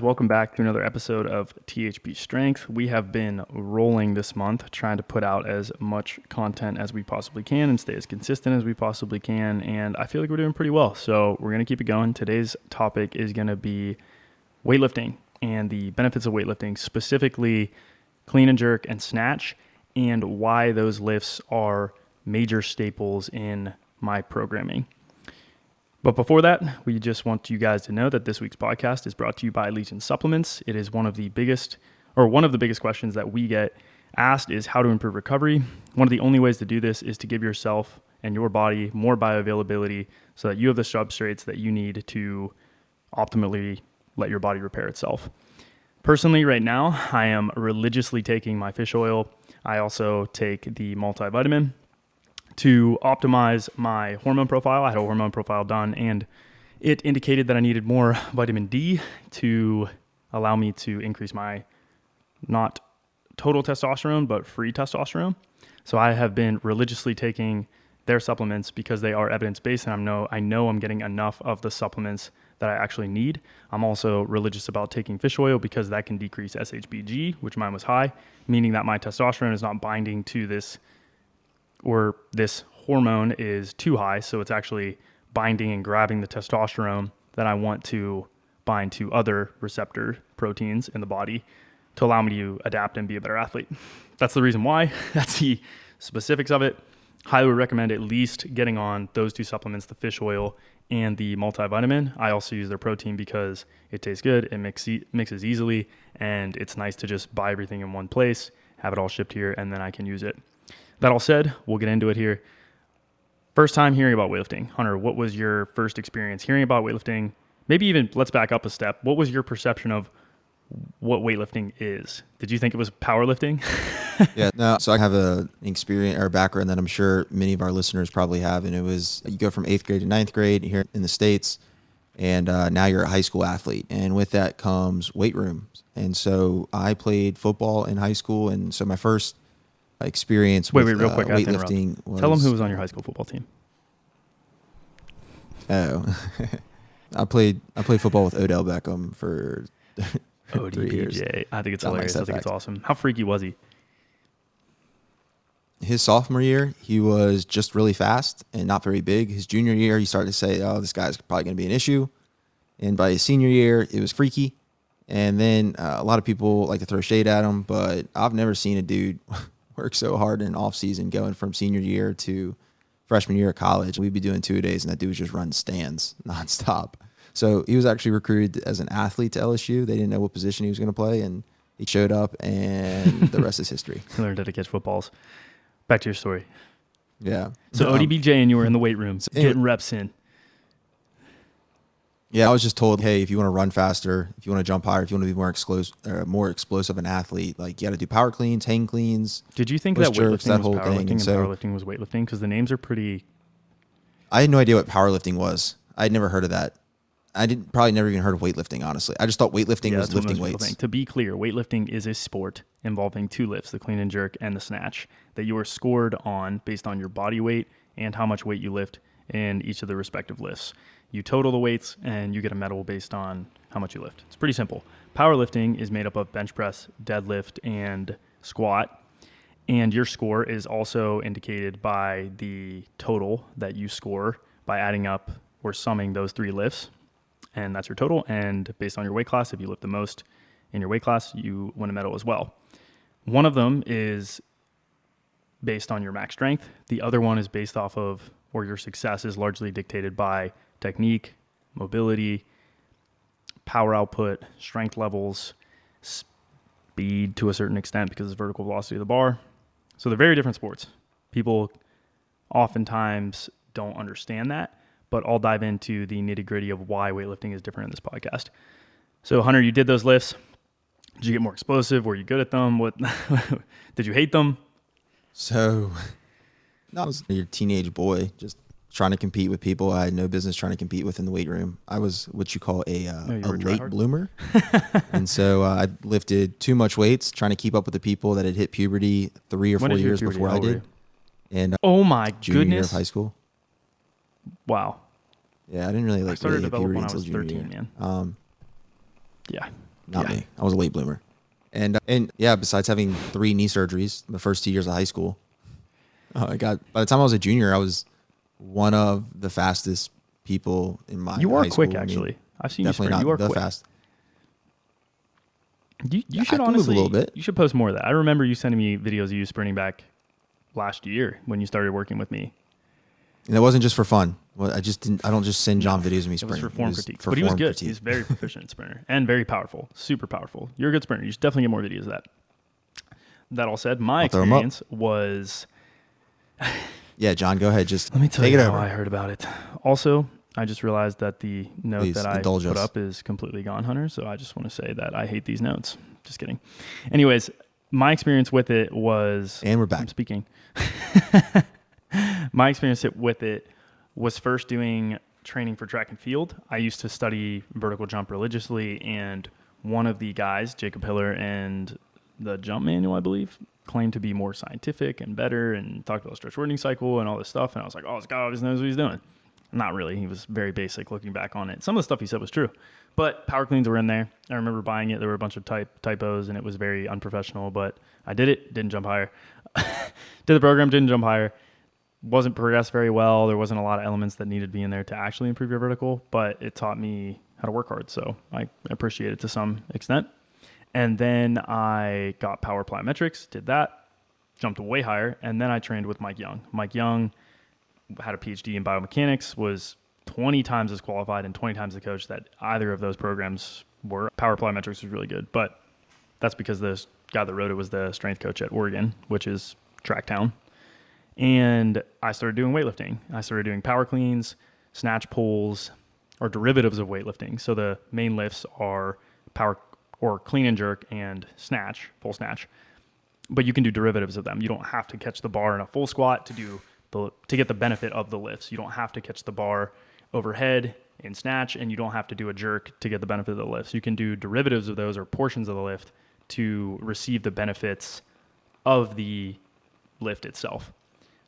Welcome back to another episode of THB Strength. We have been rolling this month, trying to put out as much content as we possibly can and stay as consistent as we possibly can. And I feel like we're doing pretty well. So we're going to keep it going. Today's topic is going to be weightlifting and the benefits of weightlifting, specifically clean and jerk and snatch, and why those lifts are major staples in my programming. But before that, we just want you guys to know that this week's podcast is brought to you by Legion Supplements. It is one of the biggest, or one of the biggest questions that we get asked is how to improve recovery. One of the only ways to do this is to give yourself and your body more bioavailability so that you have the substrates that you need to optimally let your body repair itself. Personally, right now, I am religiously taking my fish oil. I also take the multivitamin to optimize my hormone profile. I had a hormone profile done and it indicated that I needed more vitamin D to allow me to increase my not total testosterone, but free testosterone. So I have been religiously taking their supplements because they are evidence based and I know I know I'm getting enough of the supplements that I actually need. I'm also religious about taking fish oil because that can decrease SHBG, which mine was high, meaning that my testosterone is not binding to this or this hormone is too high, so it's actually binding and grabbing the testosterone that I want to bind to other receptor proteins in the body to allow me to adapt and be a better athlete. That's the reason why. That's the specifics of it. Highly recommend at least getting on those two supplements, the fish oil and the multivitamin. I also use their protein because it tastes good, it mix, mixes easily, and it's nice to just buy everything in one place, have it all shipped here, and then I can use it. That all said, we'll get into it here. First time hearing about weightlifting. Hunter, what was your first experience hearing about weightlifting? Maybe even let's back up a step. What was your perception of what weightlifting is? Did you think it was powerlifting? yeah, no. So I have a experience or background that I'm sure many of our listeners probably have, and it was you go from eighth grade to ninth grade here in the states, and uh, now you're a high school athlete, and with that comes weight rooms. And so I played football in high school, and so my first experience wait, with wait, real quick, uh, weightlifting. Was, Tell them who was on your high school football team. Oh, I played I played football with Odell Beckham for three years. I think it's hilarious. I think it's awesome. How freaky was he? His sophomore year, he was just really fast and not very big. His junior year, he started to say, "Oh, this guy's probably going to be an issue." And by his senior year, it was freaky. And then uh, a lot of people like to throw shade at him, but I've never seen a dude work so hard in off season going from senior year to freshman year of college. We'd be doing two days and that dude was just running stands nonstop. So he was actually recruited as an athlete to LSU. They didn't know what position he was going to play and he showed up and the rest is history. He learned how to catch footballs. Back to your story. Yeah. So um, ODBJ and you were in the weight room getting reps in. Yeah, I was just told, hey, if you want to run faster, if you want to jump higher, if you want to be more explosive, uh, more explosive an athlete, like you got to do power cleans, hang cleans. Did you think that jerks, weightlifting that was powerlifting and, and so, powerlifting was weightlifting? Because the names are pretty. I had no idea what powerlifting was. I'd never heard of that. I didn't probably never even heard of weightlifting. Honestly, I just thought weightlifting yeah, was lifting weights. Think. To be clear, weightlifting is a sport involving two lifts: the clean and jerk and the snatch. That you are scored on based on your body weight and how much weight you lift in each of the respective lifts. You total the weights and you get a medal based on how much you lift. It's pretty simple. Powerlifting is made up of bench press, deadlift, and squat. And your score is also indicated by the total that you score by adding up or summing those three lifts. And that's your total. And based on your weight class, if you lift the most in your weight class, you win a medal as well. One of them is based on your max strength, the other one is based off of, or your success is largely dictated by technique, mobility, power output, strength levels, speed to a certain extent because of vertical velocity of the bar. So they're very different sports. People oftentimes don't understand that, but I'll dive into the nitty gritty of why weightlifting is different in this podcast. So, Hunter, you did those lifts. Did you get more explosive? Were you good at them? What did you hate them? So, I was a teenage boy, just trying to compete with people I had no business trying to compete with in the weight room. I was what you call a, uh, a late bloomer. and so uh, I lifted too much weights, trying to keep up with the people that had hit puberty three or when four years before I did. And uh, oh my junior goodness. year of high school. Wow. Yeah, I didn't really like I started really hit puberty until junior 13, year. Man. Um, yeah. not Yeah. me. I was a late bloomer. And and yeah, besides having three knee surgeries the first two years of high school, uh, I got by the time I was a junior, I was one of the fastest people in my. You are quick, school. I mean, actually. I've seen you definitely sprint. not You are the quick. fast. You, you Yeah, should move a honestly little bit. You should post more of that. I remember you sending me videos of you sprinting back last year when you started working with me. And it wasn't just for fun. Well, I just didn't. I don't just send John videos of me It was sprinting. for form was critique. for but he was good. critique. He's very proficient sprinter and very powerful, super powerful. You're a good sprinter. You should definitely get more videos of that. That all said, my I'll throw 'em up. experience was Yeah, John, go ahead. Just Let me tell take you it how over. I heard about it. Also, I just realized that the note Please, that I put us. up is completely gone, Hunter. So I just want to say that I hate these notes. Just kidding. Anyways, my experience with it was. And we're back. I'm speaking. my experience with it was first doing training for track and field. I used to study vertical jump religiously, and one of the guys, Jacob Hiller, and the jump manual, I believe, claimed to be more scientific and better and talked about stretch shortening cycle and all this stuff. And I was like, oh, this guy obviously knows what he's doing. Not really. He was very basic looking back on it. Some of the stuff he said was true, but power cleans were in there. I remember buying it. There were a bunch of type typos and it was very unprofessional, but I did it. Didn't jump higher. did the program. Didn't jump higher. Wasn't progressed very well. There wasn't a lot of elements that needed to be in there to actually improve your vertical, but it taught me how to work hard. So I appreciate it to some extent. And then I got power plyometrics, did that, jumped way higher, and then I trained with Mike Young. Mike Young had a PhD in biomechanics, was 20 times as qualified and 20 times the coach that either of those programs were. Power plyometrics was really good, but that's because the guy that wrote it was the strength coach at Oregon, which is Tracktown. And I started doing weightlifting. I started doing power cleans, snatch pulls, or derivatives of weightlifting. So the main lifts are power or clean and jerk and snatch, full snatch. But you can do derivatives of them. You don't have to catch the bar in a full squat to do the to get the benefit of the lifts. You don't have to catch the bar overhead in snatch, and you don't have to do a jerk to get the benefit of the lifts. You can do derivatives of those or portions of the lift to receive the benefits of the lift itself.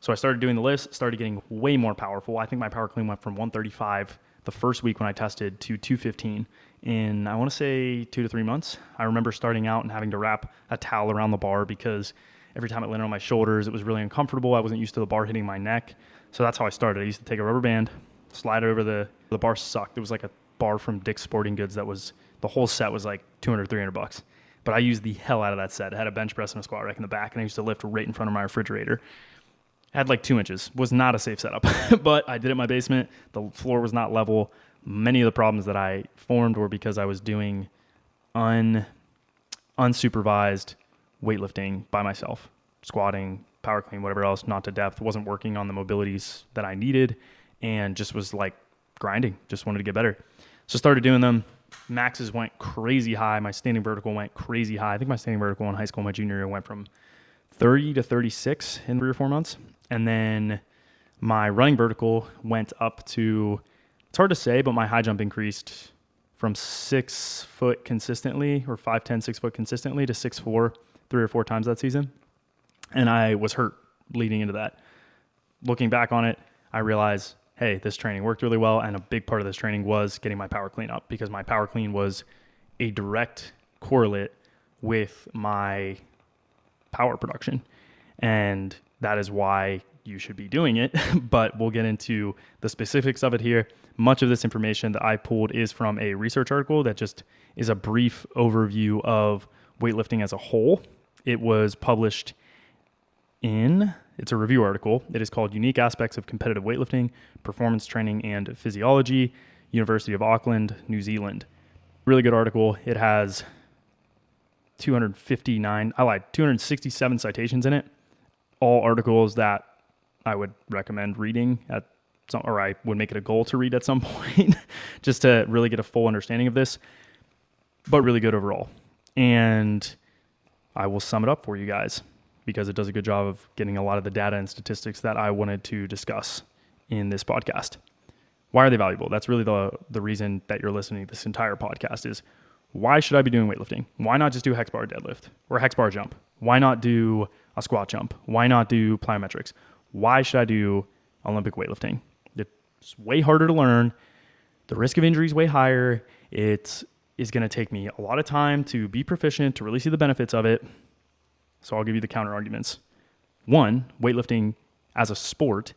So I started doing the lifts, started getting way more powerful. I think my power clean went from 135 the first week when I tested to 215 in I want to say 2 to 3 months. I remember starting out and having to wrap a towel around the bar because every time it landed on my shoulders, it was really uncomfortable. I wasn't used to the bar hitting my neck. So that's how I started. I used to take a rubber band, slide it over the the bar sucked. It was like a bar from Dick's Sporting Goods that was the whole set was like 200 300 bucks. But I used the hell out of that set. It had a bench press and a squat rack in the back and I used to lift right in front of my refrigerator had like two inches was not a safe setup but i did it in my basement the floor was not level many of the problems that i formed were because i was doing un unsupervised weightlifting by myself. Squatting power clean whatever else not to depth. Wasn't working on the mobilities that i needed and just was like grinding. Just wanted to get better. So started doing them. Maxes went crazy high. My standing vertical went crazy high. I think my standing vertical in high school my junior year went from 30 to 36 in three or four months. And then my running vertical went up to, it's hard to say, but my high jump increased from six foot consistently or 5'10, six foot consistently to six four three or four times that season. And I was hurt leading into that. Looking back on it, I realized, hey, this training worked really well. And a big part of this training was getting my power clean up because my power clean was a direct correlate with my power production. And that is why you should be doing it. but we'll get into the specifics of it here. Much of this information that I pulled is from a research article that just is a brief overview of weightlifting as a whole. It was published in it's a review article. It is called Unique Aspects of Competitive Weightlifting, Performance Training and Physiology, University of Auckland, New Zealand. Really good article. It has 259, I lied, 267 citations in it. All articles that I would recommend reading at some, or I would make it a goal to read at some point just to really get a full understanding of this, but really good overall. And I will sum it up for you guys because it does a good job of getting a lot of the data and statistics that I wanted to discuss in this podcast. Why are they valuable? That's really the the reason that you're listening to this entire podcast is why should I be doing weightlifting? Why not just do hex bar deadlift or hex bar jump? Why not do a squat jump? Why not do plyometrics? Why should I do Olympic weightlifting? It's way harder to learn. The risk of injury is way higher. It's going to take me a lot of time to be proficient, to really see the benefits of it. So I'll give you the counter arguments. One, weightlifting as a sport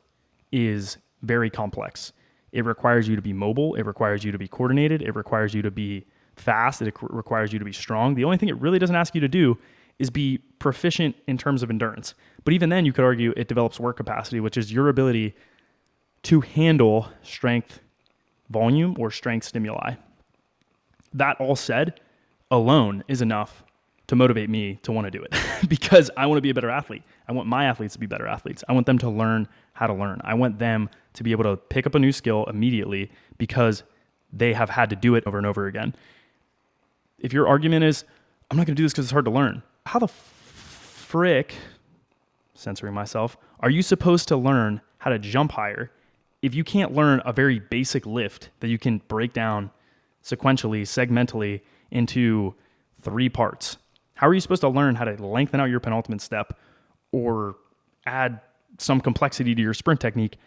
is very complex. It requires you to be mobile, it requires you to be coordinated, it requires you to be fast, it requires you to be strong. The only thing it really doesn't ask you to do is be proficient in terms of endurance. But even then, you could argue it develops work capacity, which is your ability to handle strength volume or strength stimuli. That all said, alone is enough to motivate me to want to do it because I want to be a better athlete. I want my athletes to be better athletes. I want them to learn how to learn. I want them to be able to pick up a new skill immediately because they have had to do it over and over again. If your argument is, I'm not going to do this because it's hard to learn, how the frick, censoring myself, are you supposed to learn how to jump higher if you can't learn a very basic lift that you can break down sequentially, segmentally into three parts? How are you supposed to learn how to lengthen out your penultimate step or add some complexity to your sprint technique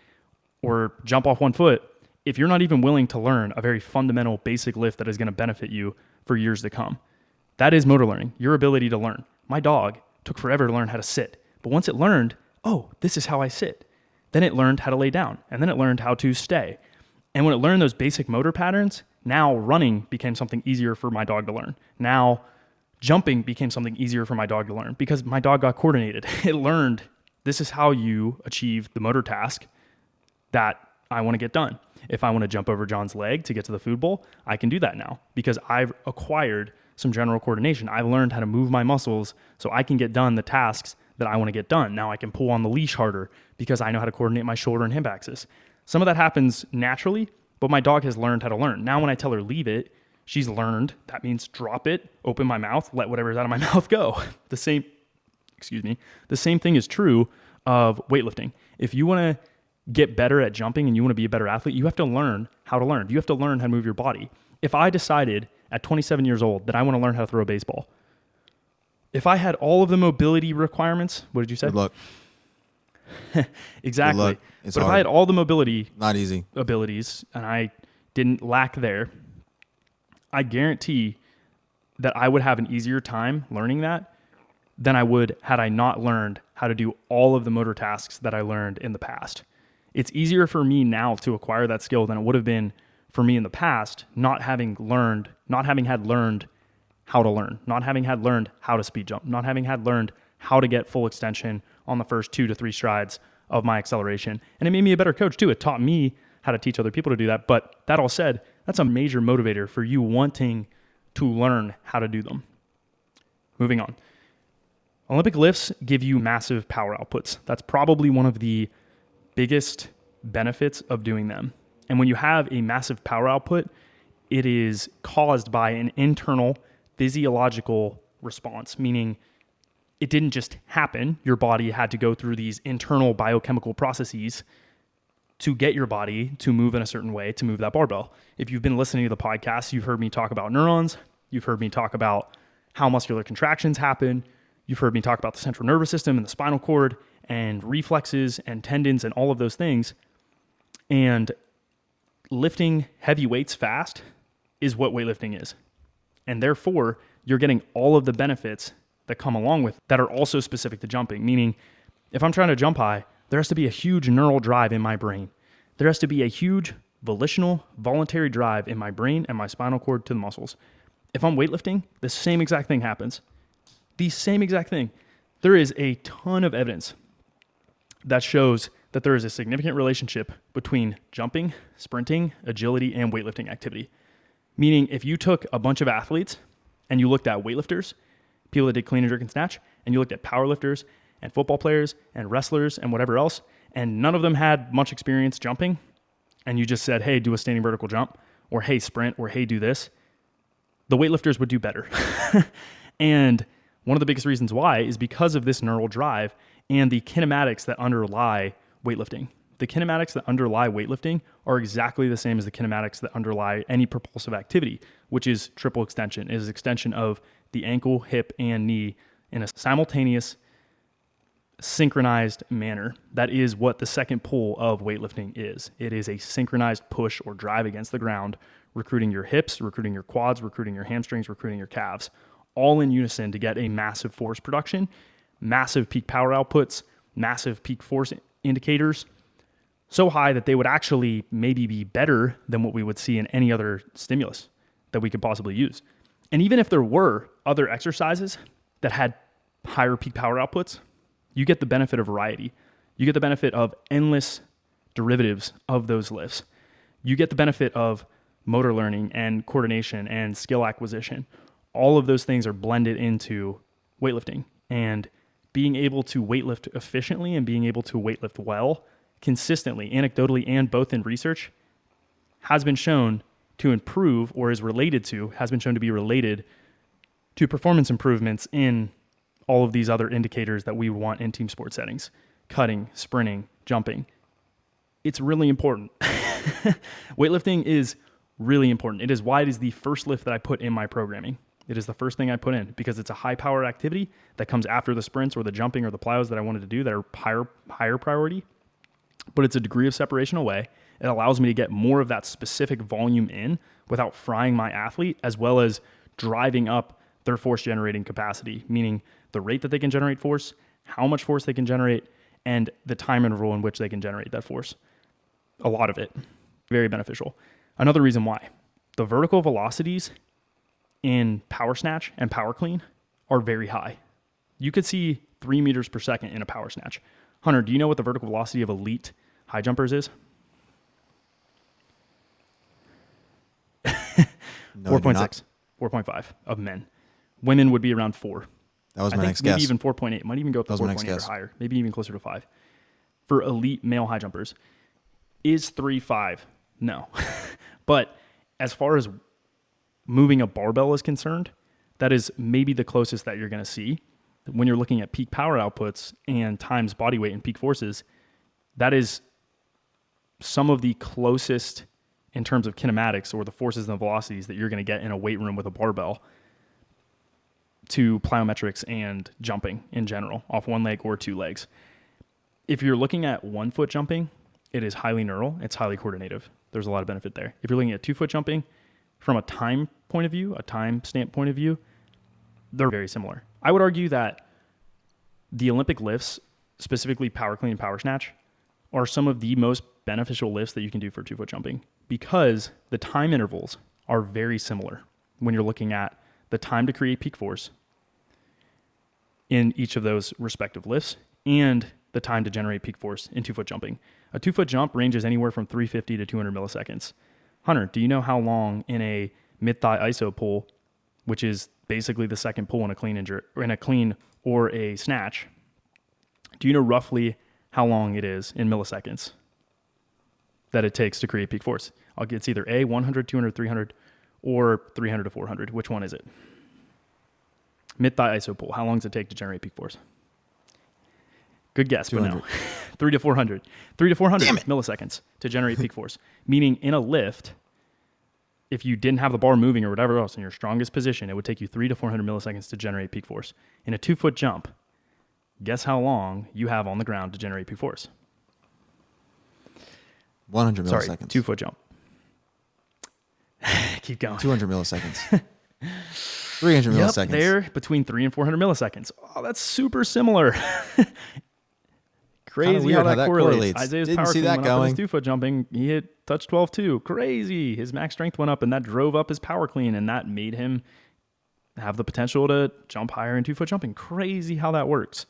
or jump off one foot if you're not even willing to learn a very fundamental basic lift that is going to benefit you for years to come? That is motor learning, your ability to learn. My dog took forever to learn how to sit, but once it learned, oh, this is how I sit then it learned how to lay down, and then it learned how to stay. And when it learned those basic motor patterns, now running became something easier for my dog to learn. Now jumping became something easier for my dog to learn because my dog got coordinated. It learned this is how you achieve the motor task that I want to get done. If I want to jump over John's leg to get to the food bowl, I can do that now because I've acquired some general coordination. I've learned how to move my muscles so I can get done the tasks that I want to get done. Now I can pull on the leash harder because I know how to coordinate my shoulder and hip axis. Some of that happens naturally, but my dog has learned how to learn. Now when I tell her leave it, she's learned. That means drop it, open my mouth, let whatever's out of my mouth go. The same excuse me. The same thing is true of weightlifting. If you want to get better at jumping and you want to be a better athlete, you have to learn how to learn. You have to learn how to move your body. If I decided at 27 years old that I want to learn how to throw a baseball, if I had all of the mobility requirements, what did you say? Good luck. exactly. Good luck. It's but if. I had all the mobility Not easy. abilities and I didn't lack there, I guarantee that I would have an easier time learning that than I would had I not learned how to do all of the motor tasks that I learned in the past. It's easier for me now to acquire that skill than it would have been for me in the past, not having learned, not having had learned how to learn, not having had learned how to speed jump, not having had learned how to get full extension on the first two to three strides of my acceleration. And it made me a better coach too. It taught me how to teach other people to do that. But that all said, that's a major motivator for you wanting to learn how to do them. Moving on. Olympic lifts give you massive power outputs. That's probably one of the biggest benefits of doing them. And when you have a massive power output, it is caused by an internal physiological response, meaning it didn't just happen. Your body had to go through these internal biochemical processes to get your body to move in a certain way to move that barbell. If you've been listening to the podcast, you've heard me talk about neurons, you've heard me talk about how muscular contractions happen, you've heard me talk about the central nervous system and the spinal cord and reflexes and tendons and all of those things. And lifting heavy weights fast is what weightlifting is. And therefore, you're getting all of the benefits that come along with that are also specific to jumping. Meaning, if I'm trying to jump high, there has to be a huge neural drive in my brain. There has to be a huge volitional, voluntary drive in my brain and my spinal cord to the muscles. If I'm weightlifting, the same exact thing happens. The same exact thing. There is a ton of evidence that shows that there is a significant relationship between jumping, sprinting, agility, and weightlifting activity. Meaning, if you took a bunch of athletes and you looked at weightlifters, people that did clean and jerk and snatch, and you looked at powerlifters and football players and wrestlers and whatever else, and none of them had much experience jumping, and you just said, hey, do a standing vertical jump, or hey, sprint, or hey, do this, the weightlifters would do better. and one of the biggest reasons why is because of this neural drive and the kinematics that underlie weightlifting the kinematics that underlie weightlifting are exactly the same as the kinematics that underlie any propulsive activity, which is triple extension. It is extension of the ankle, hip, and knee in a simultaneous, synchronized manner. That is what the second pull of weightlifting is. It is a synchronized push or drive against the ground recruiting your hips, recruiting your quads, recruiting your hamstrings, recruiting your calves, all in unison to get a massive force production, massive peak power outputs, massive peak force indicators, so high that they would actually maybe be better than what we would see in any other stimulus that we could possibly use. And even if there were other exercises that had higher peak power outputs, you get the benefit of variety. You get the benefit of endless derivatives of those lifts. You get the benefit of motor learning and coordination and skill acquisition. All of those things are blended into weightlifting. And being able to weightlift efficiently and being able to weightlift well, consistently, anecdotally, and both in research, has been shown to improve or is related to, has been shown to be related to performance improvements in all of these other indicators that we want in team sport settings cutting, sprinting, jumping. It's really important. Weightlifting is really important. It is why it is the first lift that I put in my programming. It is the first thing I put in because it's a high power activity that comes after the sprints or the jumping or the plyos that I wanted to do that are higher higher priority. But it's a degree of separation away. It allows me to get more of that specific volume in without frying my athlete as well as driving up their force generating capacity, meaning the rate that they can generate force, how much force they can generate, and the time interval in which they can generate that force. A lot of it. Very beneficial. Another reason why the vertical velocities in power snatch and power clean are very high. You could see three meters per second in a power snatch. Hunter, do you know what the vertical velocity of elite high jumpers is? No, I do not. 4.6, 4.5 of men. Women would be around four. That was I my think next maybe guess. even 4.8. Might even go up to That was my next 4.8 or higher. Maybe even closer to five. For elite male high jumpers, is three five? No, but as far as moving a barbell is concerned, that is maybe the closest that you're going to see when you're looking at peak power outputs and times body weight and peak forces. That is some of the closest in terms of kinematics or the forces and the velocities that you're going to get in a weight room with a barbell to plyometrics and jumping in general off one leg or two legs. If you're looking at one foot jumping, it is highly neural, it's highly coordinative. There's a lot of benefit there. If you're looking at two foot jumping, from a time point of view, a time stamp point of view, they're very similar. I would argue that the Olympic lifts, specifically power clean and power snatch, are some of the most beneficial lifts that you can do for two foot jumping because the time intervals are very similar when you're looking at the time to create peak force in each of those respective lifts and the time to generate peak force in two foot jumping. A two foot jump ranges anywhere from 350 to 200 milliseconds. Hunter, do you know how long in a mid thigh iso pull, which is basically the second pull in a clean and jerk or in a clean or a snatch? Do you know roughly how long it is in milliseconds that it takes to create peak force? I'll get it's either A 100, 200, 300 or 300 to 400. Which one is it? Mid thigh iso pull. How long does it take to generate peak force? Good guess, but no. 200. Three to 400. Three to 400 milliseconds to generate peak force. Meaning in a lift, if you didn't have the bar moving or whatever else in your strongest position, it would take you three to 400 milliseconds to generate peak force. In a two foot jump, guess how long you have on the ground to generate peak force? 100 Sorry, milliseconds. two foot jump. Keep going. 200 milliseconds. 300 Yep, milliseconds. there between three and 400 milliseconds. Oh, that's super similar. Crazy how that, how that correlates. correlates. Isaiah's Didn't power see that went up his going. two foot jumping. He hit touch 12 too. Crazy. His max strength went up, and that drove up his power clean, and that made him have the potential to jump higher in two foot jumping. Crazy how that works.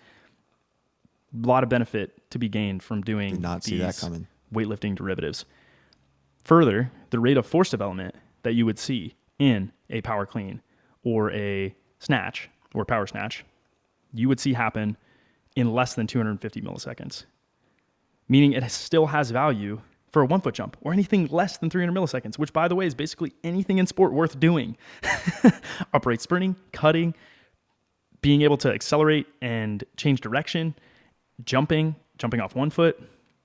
A lot of benefit to be gained from doing Did not see that coming. weightlifting derivatives. Further, the rate of force development that you would see in a power clean or a snatch or power snatch, you would see happen in less than 250 milliseconds, meaning it still has value for a one foot jump or anything less than 300 milliseconds, which, by the way, is basically anything in sport worth doing. Upright sprinting, cutting, being able to accelerate and change direction, jumping, jumping off one foot,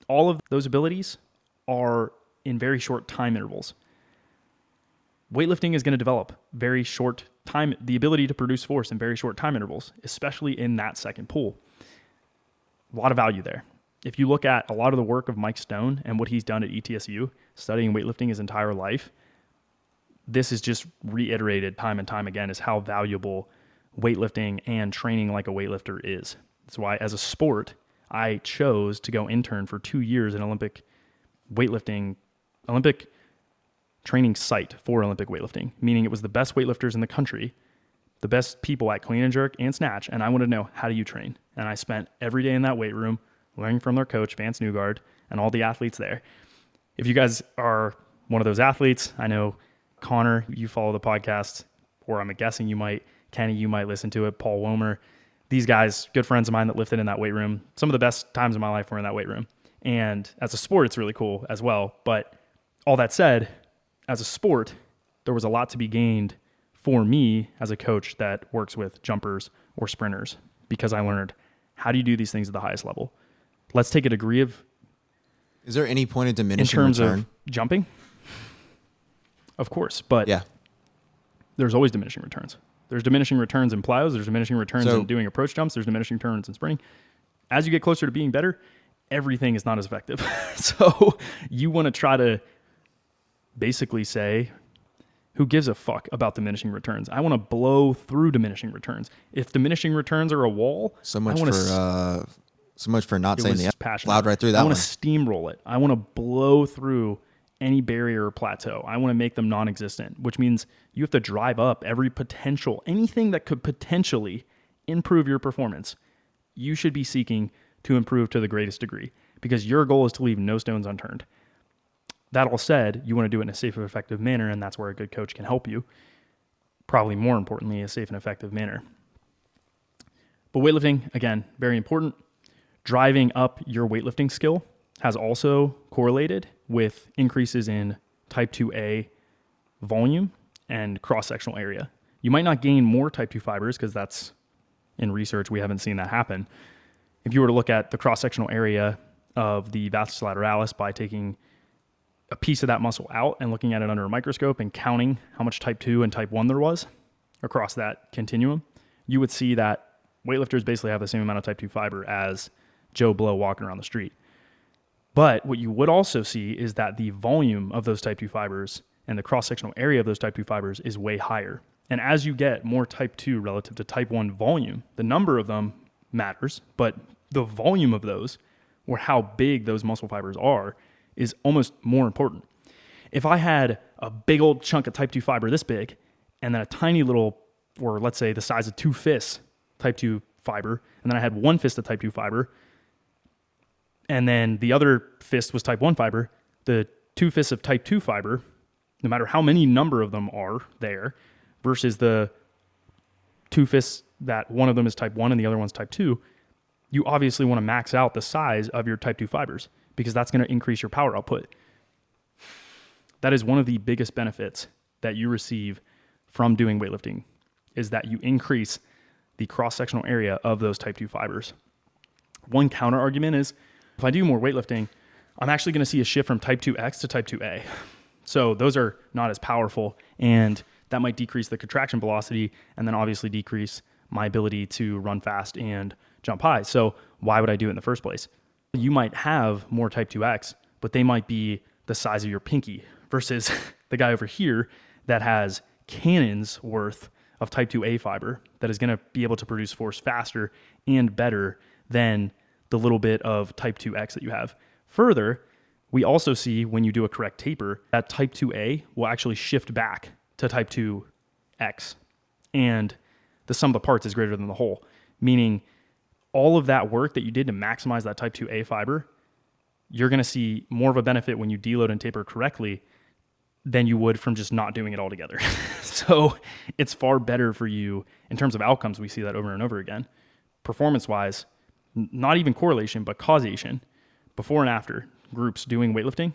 all of those abilities are in very short time intervals. Weightlifting is going to develop very short time, the ability to produce force in very short time intervals, especially in that second pull. A lot of value there. If you look at a lot of the work of Mike Stone and what he's done at ETSU, studying weightlifting his entire life, this is just reiterated time and time again is how valuable weightlifting and training like a weightlifter is. That's why, as a sport, I chose to go intern for two years in Olympic weightlifting, Olympic training site for Olympic weightlifting, meaning it was the best weightlifters in the country, the best people at clean and jerk and snatch. And I wanted to know how do you train? And I spent every day in that weight room learning from their coach, Vance Newgard, and all the athletes there. If you guys are one of those athletes, I know Connor, you follow the podcast, or I'm guessing you might, Kenny, you might listen to it, Paul Womer. These guys, good friends of mine that lifted in that weight room. Some of the best times of my life were in that weight room. And as a sport, it's really cool as well. But all that said, as a sport, there was a lot to be gained for me as a coach that works with jumpers or sprinters because I learned how do you do these things at the highest level. Let's take a degree of Is there any point of diminishing in terms return? of jumping. Of course, but yeah. there's always diminishing returns. There's diminishing returns in plyos. There's diminishing returns So- in doing approach jumps. There's diminishing returns in sprinting. As you get closer to being better, everything is not as effective. so you want to try to basically say, who gives a fuck about diminishing returns? I want to blow through diminishing returns. If diminishing returns are a wall, So much for s- uh, so much for not saying the F. passionate. Plowed right through that I want to steamroll it. I want to blow through any barrier or plateau. I want to make them non-existent, which means you have to drive up every potential, anything that could potentially improve your performance. You should be seeking to improve to the greatest degree because your goal is to leave no stones unturned. That all said, you want to do it in a safe and effective manner, and that's where a good coach can help you. Probably more importantly, a safe and effective manner. But weightlifting, again, very important driving up your weightlifting skill has also correlated with increases in type 2A volume and cross sectional area. You might not gain more type 2 fibers because that's in research, we haven't seen that happen. If you were to look at the cross sectional area of the vastus lateralis by taking a piece of that muscle out and looking at it under a microscope and counting how much type 2 and type 1 there was across that continuum, you would see that weightlifters basically have the same amount of type 2 fiber as Joe Blow walking around the street. But what you would also see is that the volume of those type 2 fibers and the cross sectional area of those type 2 fibers is way higher. And as you get more type 2 relative to type 1 volume, the number of them matters, but the volume of those or how big those muscle fibers are is almost more important. If I had a big old chunk of type 2 fiber this big and then a tiny little, or let's say the size of two fists type 2 fiber, and then I had one fist of type 2 fiber, and then the other fist was type 1 fiber, the two fists of type 2 fiber, no matter how many number of them are there, versus the two fists that one of them is type 1 and the other one's type 2, you obviously want to max out the size of your type 2 fibers because that's going to increase your power output. That is one of the biggest benefits that you receive from doing weightlifting is that you increase the cross-sectional area of those type 2 fibers. One counter argument is if I do more weightlifting, I'm actually going to see a shift from type 2X to type 2A. So those are not as powerful and that might decrease the contraction velocity and then obviously decrease my ability to run fast and jump high. So why would I do it in the first place? You might have more type 2X, but they might be the size of your pinky versus the guy over here that has cannons worth of type 2A fiber that is going to be able to produce force faster and better than the little bit of type 2X that you have. Further, we also see when you do a correct taper that type 2A will actually shift back to type 2X. And the sum of the parts is greater than the whole, meaning all of that work that you did to maximize that type 2A fiber, you're going to see more of a benefit when you deload and taper correctly than you would from just not doing it altogether. so it's far better for you in terms of outcomes. We see that over and over again. Performance wise, not even correlation, but causation. Before and after groups doing weightlifting,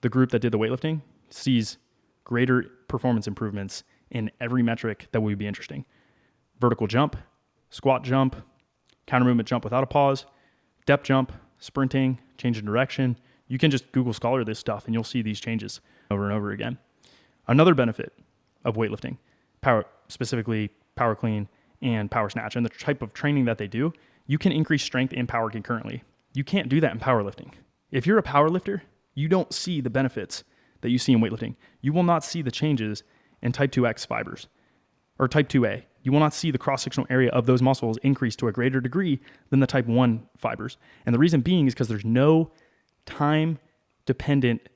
the group that did the weightlifting sees greater performance improvements in every metric that would be interesting vertical jump, squat jump, counter movement jump without a pause, depth jump, sprinting, change in direction. You can just Google Scholar this stuff and you'll see these changes over and over again. Another benefit of weightlifting, power specifically power clean and power snatch, and the type of training that they do, you can increase strength and power concurrently. You can't do that in powerlifting. If you're a powerlifter, you don't see the benefits that you see in weightlifting. You will not see the changes in type 2X fibers or type 2A. You will not see the cross sectional area of those muscles increase to a greater degree than the type 1 fibers. And the reason being is because there's no time dependent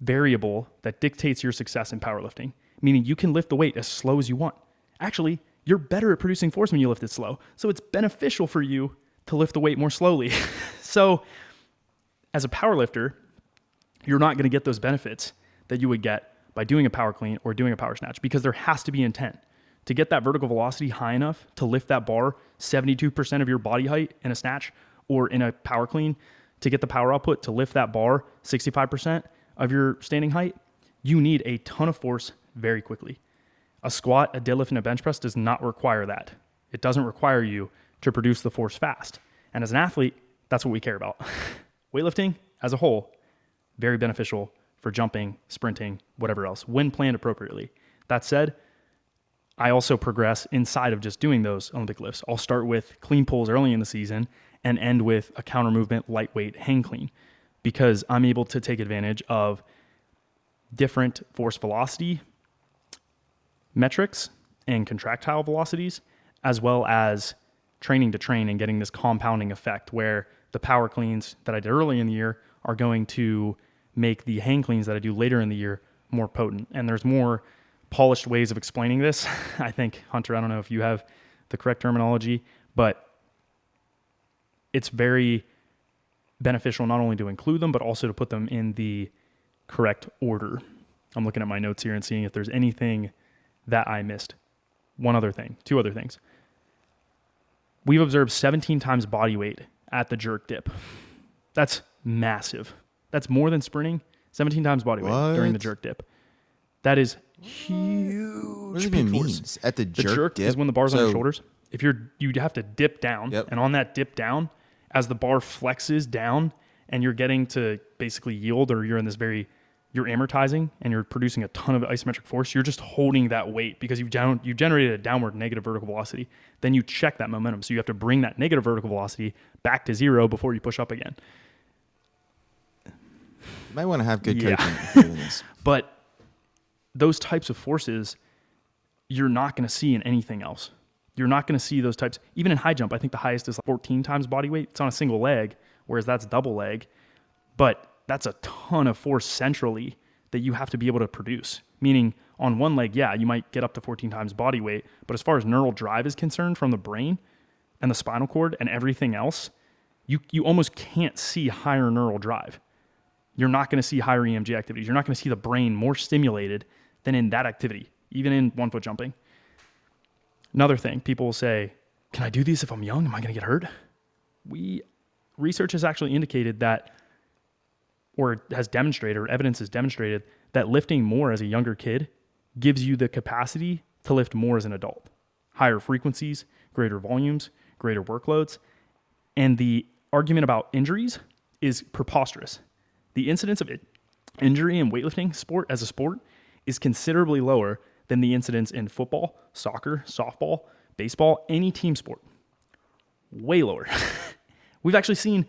variable that dictates your success in powerlifting, meaning you can lift the weight as slow as you want. Actually, you're better at producing force when you lift it slow. So it's beneficial for you to lift the weight more slowly. so as a powerlifter, you're not going to get those benefits that you would get by doing a power clean or doing a power snatch because there has to be intent. To get that vertical velocity high enough to lift that bar 72% of your body height in a snatch or in a power clean, to get the power output to lift that bar 65% of your standing height, you need a ton of force very quickly. A squat, a deadlift, and a bench press does not require that. It doesn't require you to produce the force fast. And as an athlete, that's what we care about. Weightlifting as a whole, very beneficial for jumping, sprinting, whatever else, when planned appropriately. That said, I also progress inside of just doing those Olympic lifts. I'll start with clean pulls early in the season and end with a counter movement lightweight hang clean because I'm able to take advantage of different force velocity metrics and contractile velocities, as well as training to train and getting this compounding effect where the power cleans that I did early in the year are going to make the hang cleans that I do later in the year more potent. And there's more polished ways of explaining this. I think, Hunter, I don't know if you have the correct terminology, but it's very beneficial not only to include them, but also to put them in the correct order. I'm looking at my notes here and seeing if there's anything that I missed. One other thing, two other things. We've observed 17 times body weight at the jerk dip. That's massive. That's more than sprinting. 17 times body weight during the jerk dip. That is huge. What does it even mean? At the, The jerk, jerk, dip? is when the bar's on So- your shoulders. If you're, you have to dip down, Yep. and on that dip down, as the bar flexes down, and you're getting to basically yield, or you're in this very, you're amortizing, and you're producing a ton of isometric force. You're just holding that weight because you've down, you generated a downward negative vertical velocity. Then you check that momentum, so you have to bring that negative vertical velocity back to zero before you push up again. You might want to have good Yeah. coaching doing this. But those types of forces, you're not going to see in anything else. You're not going to see those types, even in high jump. I think the highest is like 14 times body weight. It's on a single leg, whereas that's double leg. But that's a ton of force centrally that you have to be able to produce. Meaning, on one leg, yeah, you might get up to 14 times body weight. But as far as neural drive is concerned from the brain and the spinal cord and everything else, you, you almost can't see higher neural drive you're not going to see higher EMG activities. You're not going to see the brain more stimulated than in that activity, even in one foot jumping. Another thing, people will say, Can I do these if I'm young? Am I going to get hurt? We research has actually indicated that, or has demonstrated, or evidence has demonstrated that lifting more as a younger kid gives you the capacity to lift more as an adult. Higher frequencies, greater volumes, greater workloads. And the argument about injuries is preposterous. The incidence of injury in weightlifting sport as a sport is considerably lower than the incidence in football, soccer, softball, baseball, any team sport. Way lower. We've actually seen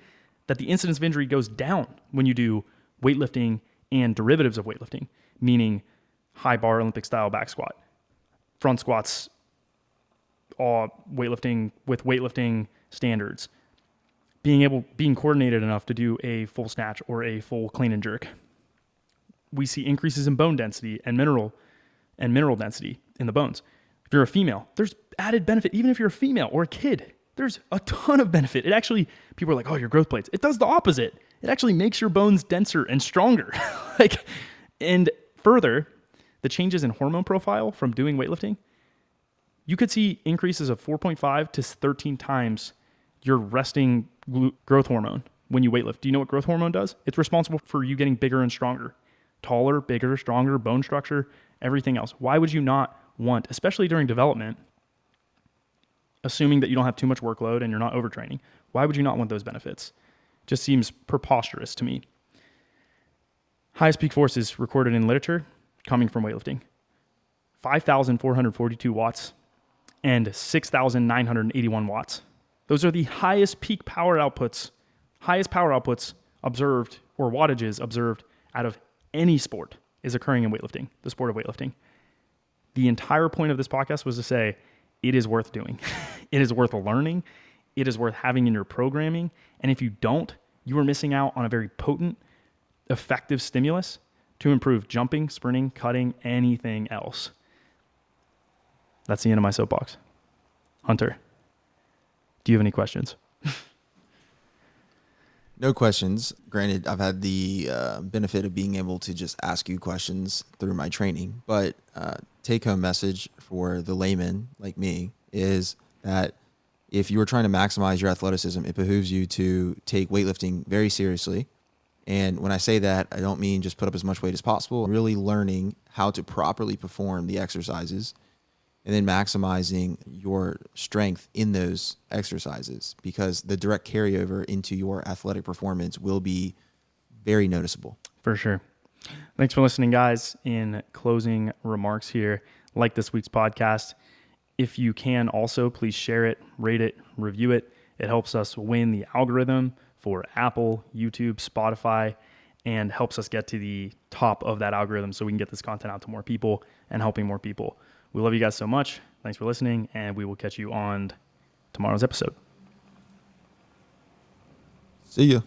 that the incidence of injury goes down when you do weightlifting and derivatives of weightlifting, meaning high bar Olympic style back squat, front squats, all weightlifting with weightlifting standards, being able being coordinated enough to do a full snatch or a full clean and jerk. We see increases in bone density and mineral and mineral density in the bones. If you're a female, there's added benefit even if you're a female or a kid. There's a ton of benefit. It actually people are like, "Oh, your growth plates." It does the opposite. It actually makes your bones denser and stronger. like and further, the changes in hormone profile from doing weightlifting, you could see increases of 4.5 to 13 times your resting growth hormone when you weightlift. Do you know what growth hormone does? It's responsible for you getting bigger and stronger, taller, bigger, stronger, bone structure, everything else. Why would you not want, especially during development, assuming that you don't have too much workload and you're not overtraining, why would you not want those benefits? Just seems preposterous to me. Highest peak forces recorded in literature coming from weightlifting 5,442 watts and 6,981 watts. Those are the highest peak power outputs, highest power outputs observed or wattages observed out of any sport is occurring in weightlifting, the sport of weightlifting. The entire point of this podcast was to say it is worth doing, it is worth learning, it is worth having in your programming. And if you don't, you are missing out on a very potent, effective stimulus to improve jumping, sprinting, cutting, anything else. That's the end of my soapbox. Hunter, do you have any questions? No questions. Granted, I've had the uh, benefit of being able to just ask you questions through my training, but uh, take home message for the layman like me is that if you are trying to maximize your athleticism, it behooves you to take weightlifting very seriously. And when I say that, I don't mean just put up as much weight as possible, really learning how to properly perform the exercises and then maximizing your strength in those exercises because the direct carryover into your athletic performance will be very noticeable. For sure. Thanks for listening, guys. In closing remarks here, like this week's podcast, if you can also please share it, rate it, review it. It helps us win the algorithm for Apple, YouTube, Spotify, and helps us get to the top of that algorithm so we can get this content out to more people and helping more people. We love you guys so much. Thanks for listening, and we will catch you on tomorrow's episode. See ya.